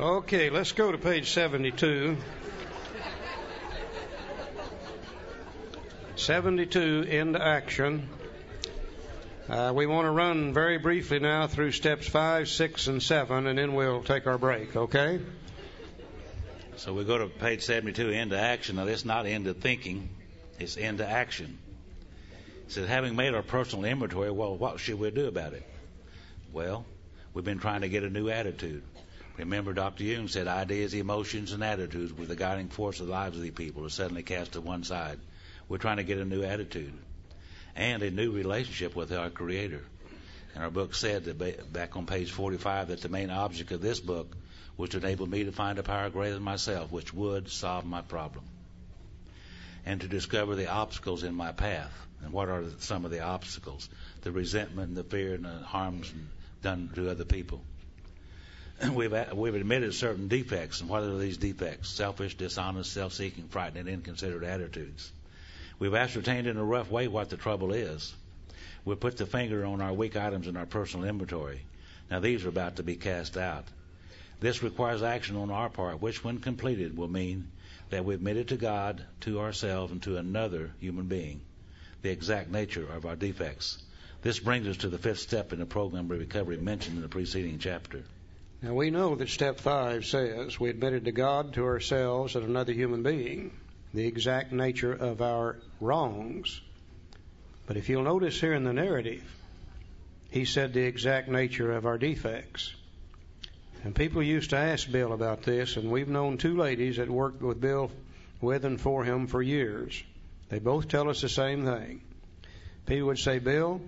Okay, let's go to page 72. 72 into action. Uh, we want to run very briefly now through steps 5, 6, and 7, and then we'll take our break, okay? So we go to page 72, into action. Now, this is not into thinking, it's into action. It says, having made our personal inventory, well, what should we do about it? Well, we've been trying to get a new attitude. Remember, Dr. Jung said ideas, emotions, and attitudes were the guiding force of the lives of the people are suddenly cast to one side. We're trying to get a new attitude and a new relationship with our Creator. And our book said that back on page 45 that the main object of this book was to enable me to find a power greater than myself, which would solve my problem, and to discover the obstacles in my path. And what are some of the obstacles? The resentment, and the fear, and the harms done to other people. We've we've admitted certain defects, and what are these defects? Selfish, dishonest, self-seeking, frightened, and inconsiderate attitudes. We've ascertained in a rough way what the trouble is. We've put the finger on our weak items in our personal inventory. Now these are about to be cast out. This requires action on our part, which, when completed, will mean that we admitted to God, to ourselves, and to another human being the exact nature of our defects. This brings us to the fifth step in the program of recovery mentioned in the preceding chapter. Now we know that step five says we admitted to God, to ourselves, and another human being the exact nature of our wrongs. But if you'll notice here in the narrative, he said the exact nature of our defects. And people used to ask Bill about this, and we've known two ladies that worked with Bill with and for him for years. They both tell us the same thing. People would say, Bill,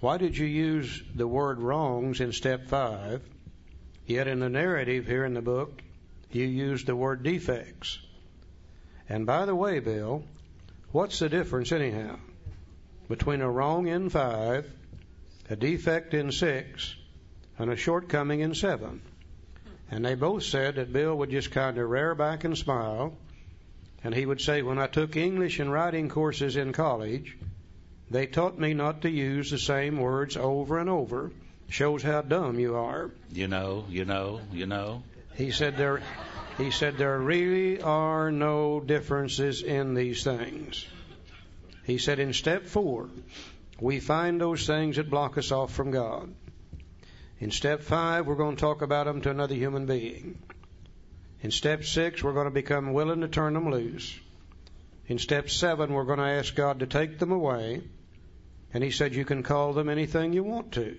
why did you use the word wrongs in step five, yet in the narrative here in the book, you use the word defects? And by the way, Bill, what's the difference anyhow between a wrong in five, a defect in six, and a shortcoming in seven? And they both said that Bill would just kind of rear back and smile. And he would say, When I took English and writing courses in college, they taught me not to use the same words over and over. Shows how dumb you are. You know, you know, you know. He said there he said, There really are no differences in these things. He said, In step four, we find those things that block us off from God. In step five, we're going to talk about them to another human being. In step six, we're going to become willing to turn them loose. In step seven, we're going to ask God to take them away. And He said, You can call them anything you want to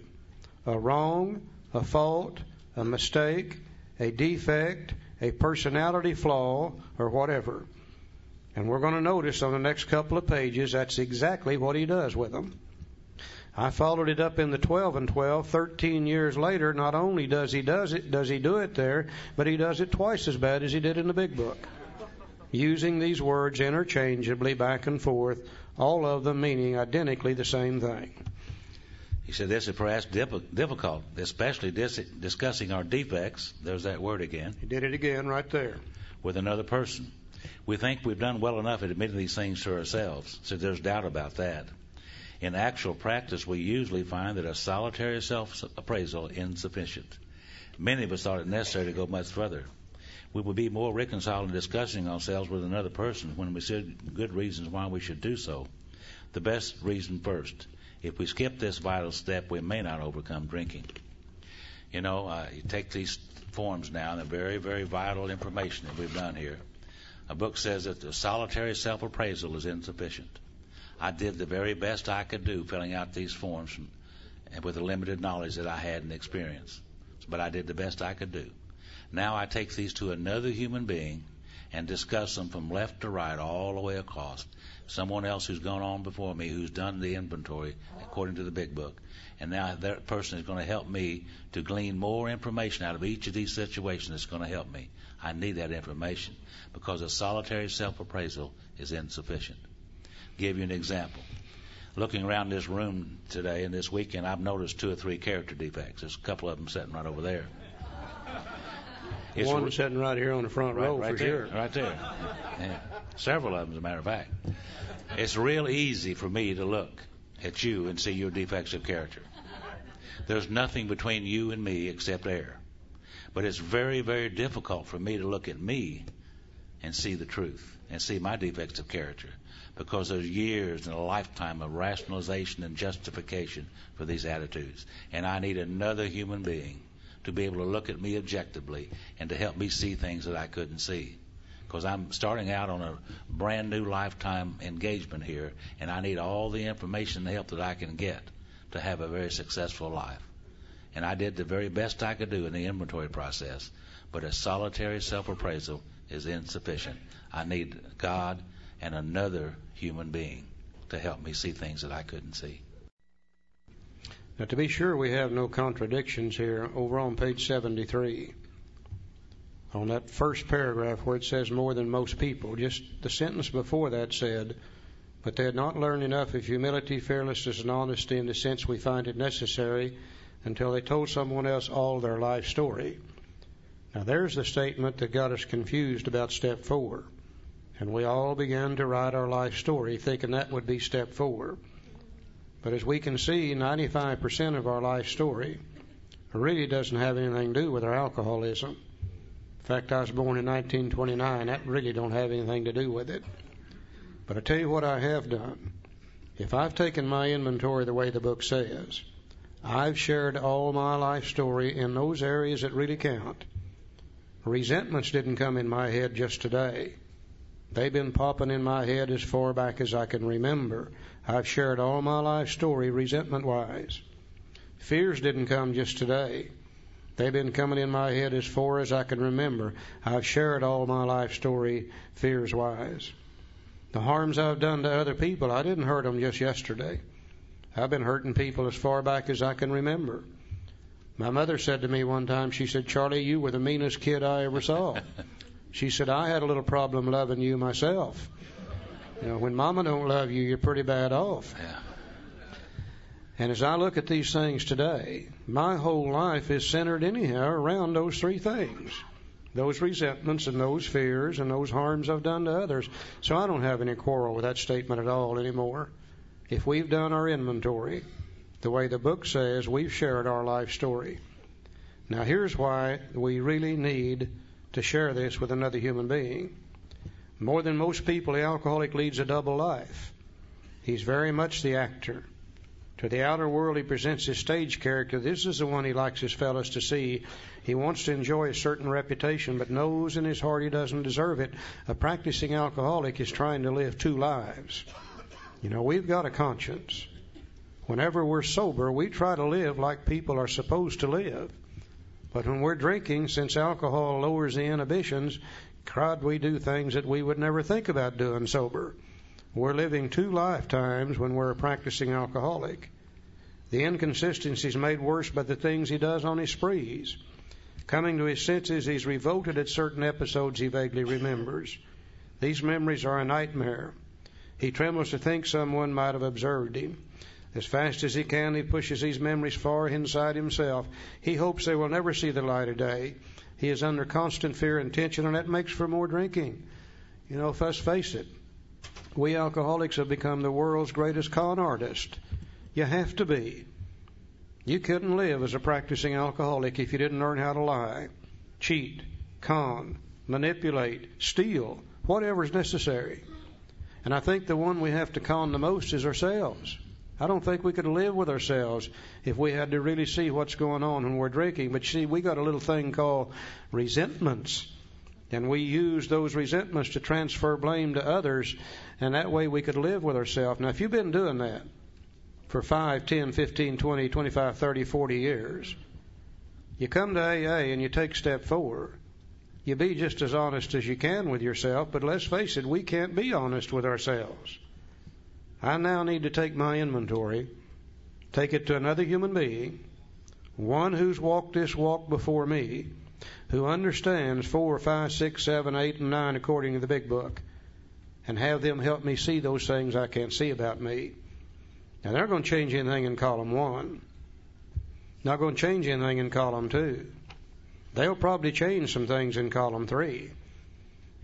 a wrong, a fault, a mistake, a defect, a personality flaw, or whatever. And we're going to notice on the next couple of pages that's exactly what he does with them. I followed it up in the 12 and 12. 13 years later, not only does he does it, does he do it there, but he does it twice as bad as he did in the big book. Using these words interchangeably back and forth, all of them meaning identically the same thing. He said this is perhaps difficult, especially dis- discussing our defects. There's that word again. He did it again right there. With another person. We think we've done well enough at admitting these things to ourselves, so there's doubt about that. In actual practice, we usually find that a solitary self appraisal is insufficient. Many of us thought it necessary to go much further. We would be more reconciled in discussing ourselves with another person when we see good reasons why we should do so. The best reason first if we skip this vital step, we may not overcome drinking. You know, uh, you take these forms now, and they're very, very vital information that we've done here. A book says that the solitary self appraisal is insufficient. I did the very best I could do filling out these forms from, with the limited knowledge that I had and experience. But I did the best I could do. Now I take these to another human being and discuss them from left to right all the way across someone else who's gone on before me who's done the inventory according to the big book. And now that person is going to help me to glean more information out of each of these situations that's going to help me. I need that information because a solitary self appraisal is insufficient. Give you an example. Looking around this room today and this weekend, I've noticed two or three character defects. There's a couple of them sitting right over there. It's One sitting right here on the front right, row right for there, sure. Right there. Yeah. Several of them, as a matter of fact. It's real easy for me to look at you and see your defects of character. There's nothing between you and me except air. But it's very, very difficult for me to look at me and see the truth and see my defects of character because there's years and a lifetime of rationalization and justification for these attitudes. And I need another human being to be able to look at me objectively and to help me see things that I couldn't see. Because I'm starting out on a brand new lifetime engagement here, and I need all the information and help that I can get to have a very successful life. And I did the very best I could do in the inventory process, but a solitary self appraisal is insufficient. I need God and another human being to help me see things that I couldn't see. Now, to be sure, we have no contradictions here. Over on page 73, on that first paragraph where it says more than most people, just the sentence before that said, but they had not learned enough of humility, fearlessness, and honesty in the sense we find it necessary until they told someone else all their life story. Now, there's the statement that got us confused about step four. And we all began to write our life story thinking that would be step four. But as we can see, 95% of our life story really doesn't have anything to do with our alcoholism. In fact, I was born in 1929. That really don't have anything to do with it. But I tell you what I have done. If I've taken my inventory the way the book says, I've shared all my life story in those areas that really count. Resentments didn't come in my head just today. They've been popping in my head as far back as I can remember. I've shared all my life story resentment wise. Fears didn't come just today. They've been coming in my head as far as I can remember. I've shared all my life story fears wise. The harms I've done to other people, I didn't hurt them just yesterday. I've been hurting people as far back as I can remember. My mother said to me one time, she said, Charlie, you were the meanest kid I ever saw. She said, I had a little problem loving you myself. You know, when mama don't love you, you're pretty bad off. Yeah. And as I look at these things today, my whole life is centered anyhow around those three things. Those resentments and those fears and those harms I've done to others. So I don't have any quarrel with that statement at all anymore. If we've done our inventory, the way the book says, we've shared our life story. Now here's why we really need to share this with another human being. More than most people, the alcoholic leads a double life. He's very much the actor. To the outer world, he presents his stage character. This is the one he likes his fellows to see. He wants to enjoy a certain reputation, but knows in his heart he doesn't deserve it. A practicing alcoholic is trying to live two lives. You know, we've got a conscience. Whenever we're sober, we try to live like people are supposed to live. But when we're drinking, since alcohol lowers the inhibitions, crowd, we do things that we would never think about doing sober. We're living two lifetimes when we're a practicing alcoholic. The inconsistency is made worse by the things he does on his sprees. Coming to his senses, he's revolted at certain episodes he vaguely remembers. These memories are a nightmare. He trembles to think someone might have observed him. As fast as he can, he pushes these memories far inside himself. He hopes they will never see the light of day. He is under constant fear and tension, and that makes for more drinking. You know, let's face it, we alcoholics have become the world's greatest con artist. You have to be. You couldn't live as a practicing alcoholic if you didn't learn how to lie, cheat, con, manipulate, steal, whatever is necessary. And I think the one we have to con the most is ourselves. I don't think we could live with ourselves if we had to really see what's going on when we're drinking. But see, we got a little thing called resentments. And we use those resentments to transfer blame to others, and that way we could live with ourselves. Now, if you've been doing that for 5, 10, 15, 20, 25, 30, 40 years, you come to AA and you take step four. You be just as honest as you can with yourself, but let's face it, we can't be honest with ourselves. I now need to take my inventory, take it to another human being, one who's walked this walk before me, who understands four, five, six, seven, eight, and nine according to the big book, and have them help me see those things I can't see about me. Now they're going to change anything in column one. Not going to change anything in column two. They'll probably change some things in column three.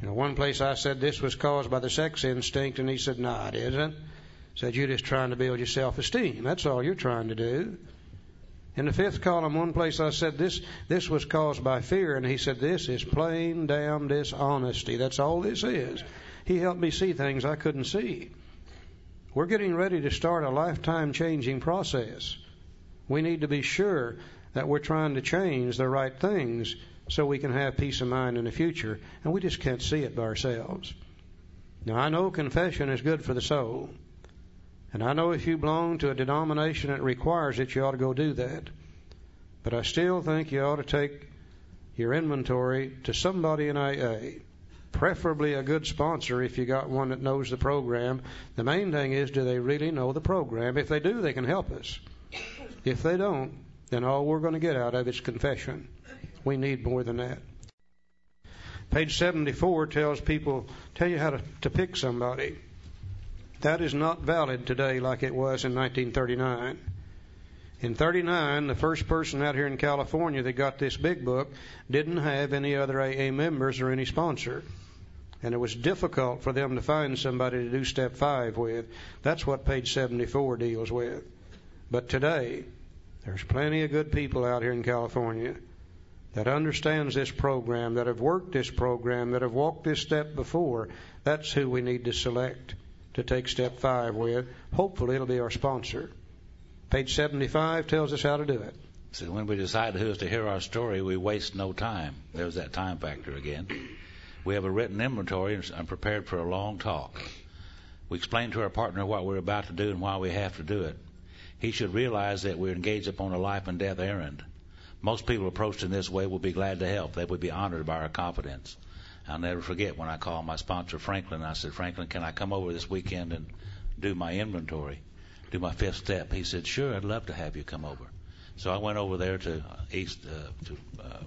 You know, one place I said this was caused by the sex instinct, and he said, "No, nah, it isn't." Said you're just trying to build your self esteem. That's all you're trying to do. In the fifth column, one place I said this this was caused by fear, and he said this is plain damn dishonesty. That's all this is. He helped me see things I couldn't see. We're getting ready to start a lifetime changing process. We need to be sure that we're trying to change the right things so we can have peace of mind in the future, and we just can't see it by ourselves. Now, I know confession is good for the soul. And I know if you belong to a denomination that requires it, you ought to go do that. But I still think you ought to take your inventory to somebody in AA, preferably a good sponsor if you got one that knows the program. The main thing is, do they really know the program? If they do, they can help us. If they don't, then all we're going to get out of is confession. We need more than that. Page 74 tells people, tell you how to, to pick somebody. That is not valid today like it was in 1939. In 39, the first person out here in California that got this big book didn't have any other AA members or any sponsor. And it was difficult for them to find somebody to do step five with. That's what page 74 deals with. But today, there's plenty of good people out here in California that understands this program, that have worked this program, that have walked this step before. That's who we need to select to take step five with. Hopefully, it'll be our sponsor. Page 75 tells us how to do it. So when we decide who is to hear our story, we waste no time. There's that time factor again. We have a written inventory and prepared for a long talk. We explain to our partner what we're about to do and why we have to do it. He should realize that we're engaged upon a life and death errand. Most people approached in this way will be glad to help. They would be honored by our confidence. I'll never forget when I called my sponsor Franklin. I said, Franklin, can I come over this weekend and do my inventory, do my fifth step? He said, Sure, I'd love to have you come over. So I went over there to East uh, to uh,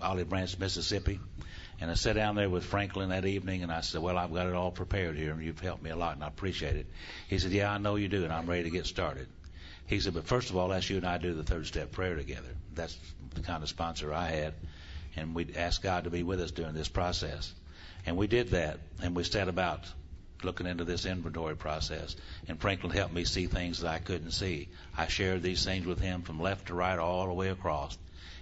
Olive Branch, Mississippi, and I sat down there with Franklin that evening, and I said, Well, I've got it all prepared here, and you've helped me a lot, and I appreciate it. He said, Yeah, I know you do, and I'm ready to get started. He said, But first of all, let's you and I do the third step prayer together. That's the kind of sponsor I had and we asked God to be with us during this process. And we did that, and we set about looking into this inventory process. And Franklin helped me see things that I couldn't see. I shared these things with him from left to right, all the way across.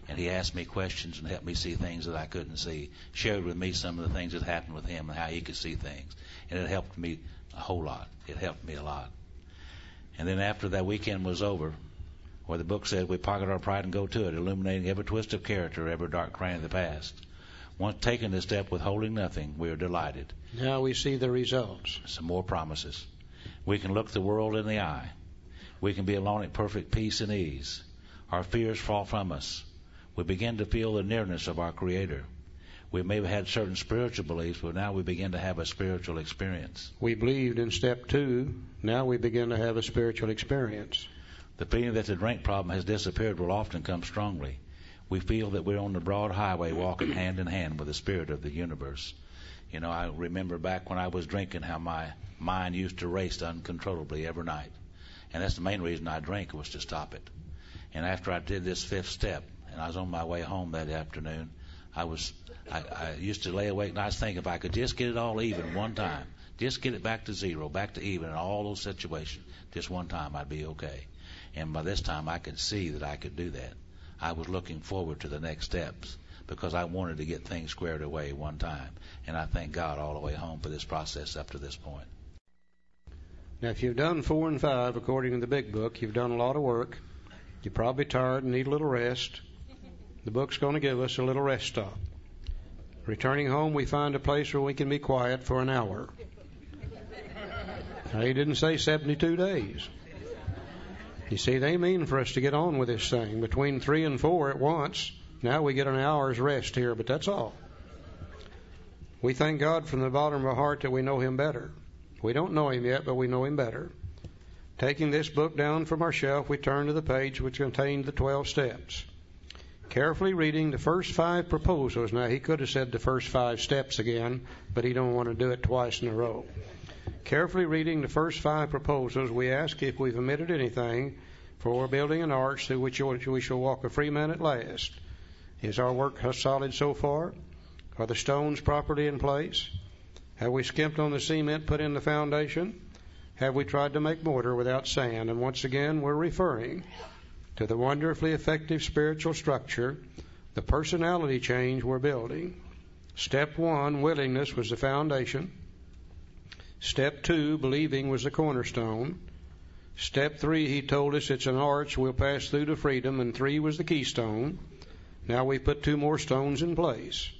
And he asked me questions and helped me see things that I couldn't see. Shared with me some of the things that happened with him and how he could see things. And it helped me a whole lot. It helped me a lot. And then after that weekend was over, where the book says we pocket our pride and go to it, illuminating every twist of character, every dark cranny of the past. Once taking this step withholding nothing, we are delighted. Now we see the results. Some more promises. We can look the world in the eye. We can be alone at perfect peace and ease. Our fears fall from us. We begin to feel the nearness of our Creator. We may have had certain spiritual beliefs, but now we begin to have a spiritual experience. We believed in step two. Now we begin to have a spiritual experience. The feeling that the drink problem has disappeared will often come strongly. We feel that we're on the broad highway walking hand in hand with the spirit of the universe. You know, I remember back when I was drinking how my mind used to race uncontrollably every night. And that's the main reason I drank was to stop it. And after I did this fifth step and I was on my way home that afternoon, I was I, I used to lay awake nights thinking if I could just get it all even one time, just get it back to zero, back to even in all those situations, just one time I'd be okay. And by this time, I could see that I could do that. I was looking forward to the next steps because I wanted to get things squared away one time. And I thank God all the way home for this process up to this point. Now, if you've done four and five, according to the big book, you've done a lot of work. You're probably tired and need a little rest. The book's going to give us a little rest stop. Returning home, we find a place where we can be quiet for an hour. Now, he didn't say 72 days. You see, they mean for us to get on with this thing between three and four at once. Now we get an hour's rest here, but that's all. We thank God from the bottom of our heart that we know Him better. We don't know Him yet, but we know Him better. Taking this book down from our shelf, we turn to the page which contained the 12 steps. Carefully reading the first five proposals. Now, he could have said the first five steps again, but he don't want to do it twice in a row. Carefully reading the first five proposals, we ask if we've omitted anything for building an arch through which we shall walk a free man at last. Is our work solid so far? Are the stones properly in place? Have we skimped on the cement put in the foundation? Have we tried to make mortar without sand? And once again, we're referring to the wonderfully effective spiritual structure, the personality change we're building. Step one, willingness, was the foundation. Step two, believing, was the cornerstone. Step three, he told us it's an arch we'll pass through to freedom, and three was the keystone. Now we put two more stones in place.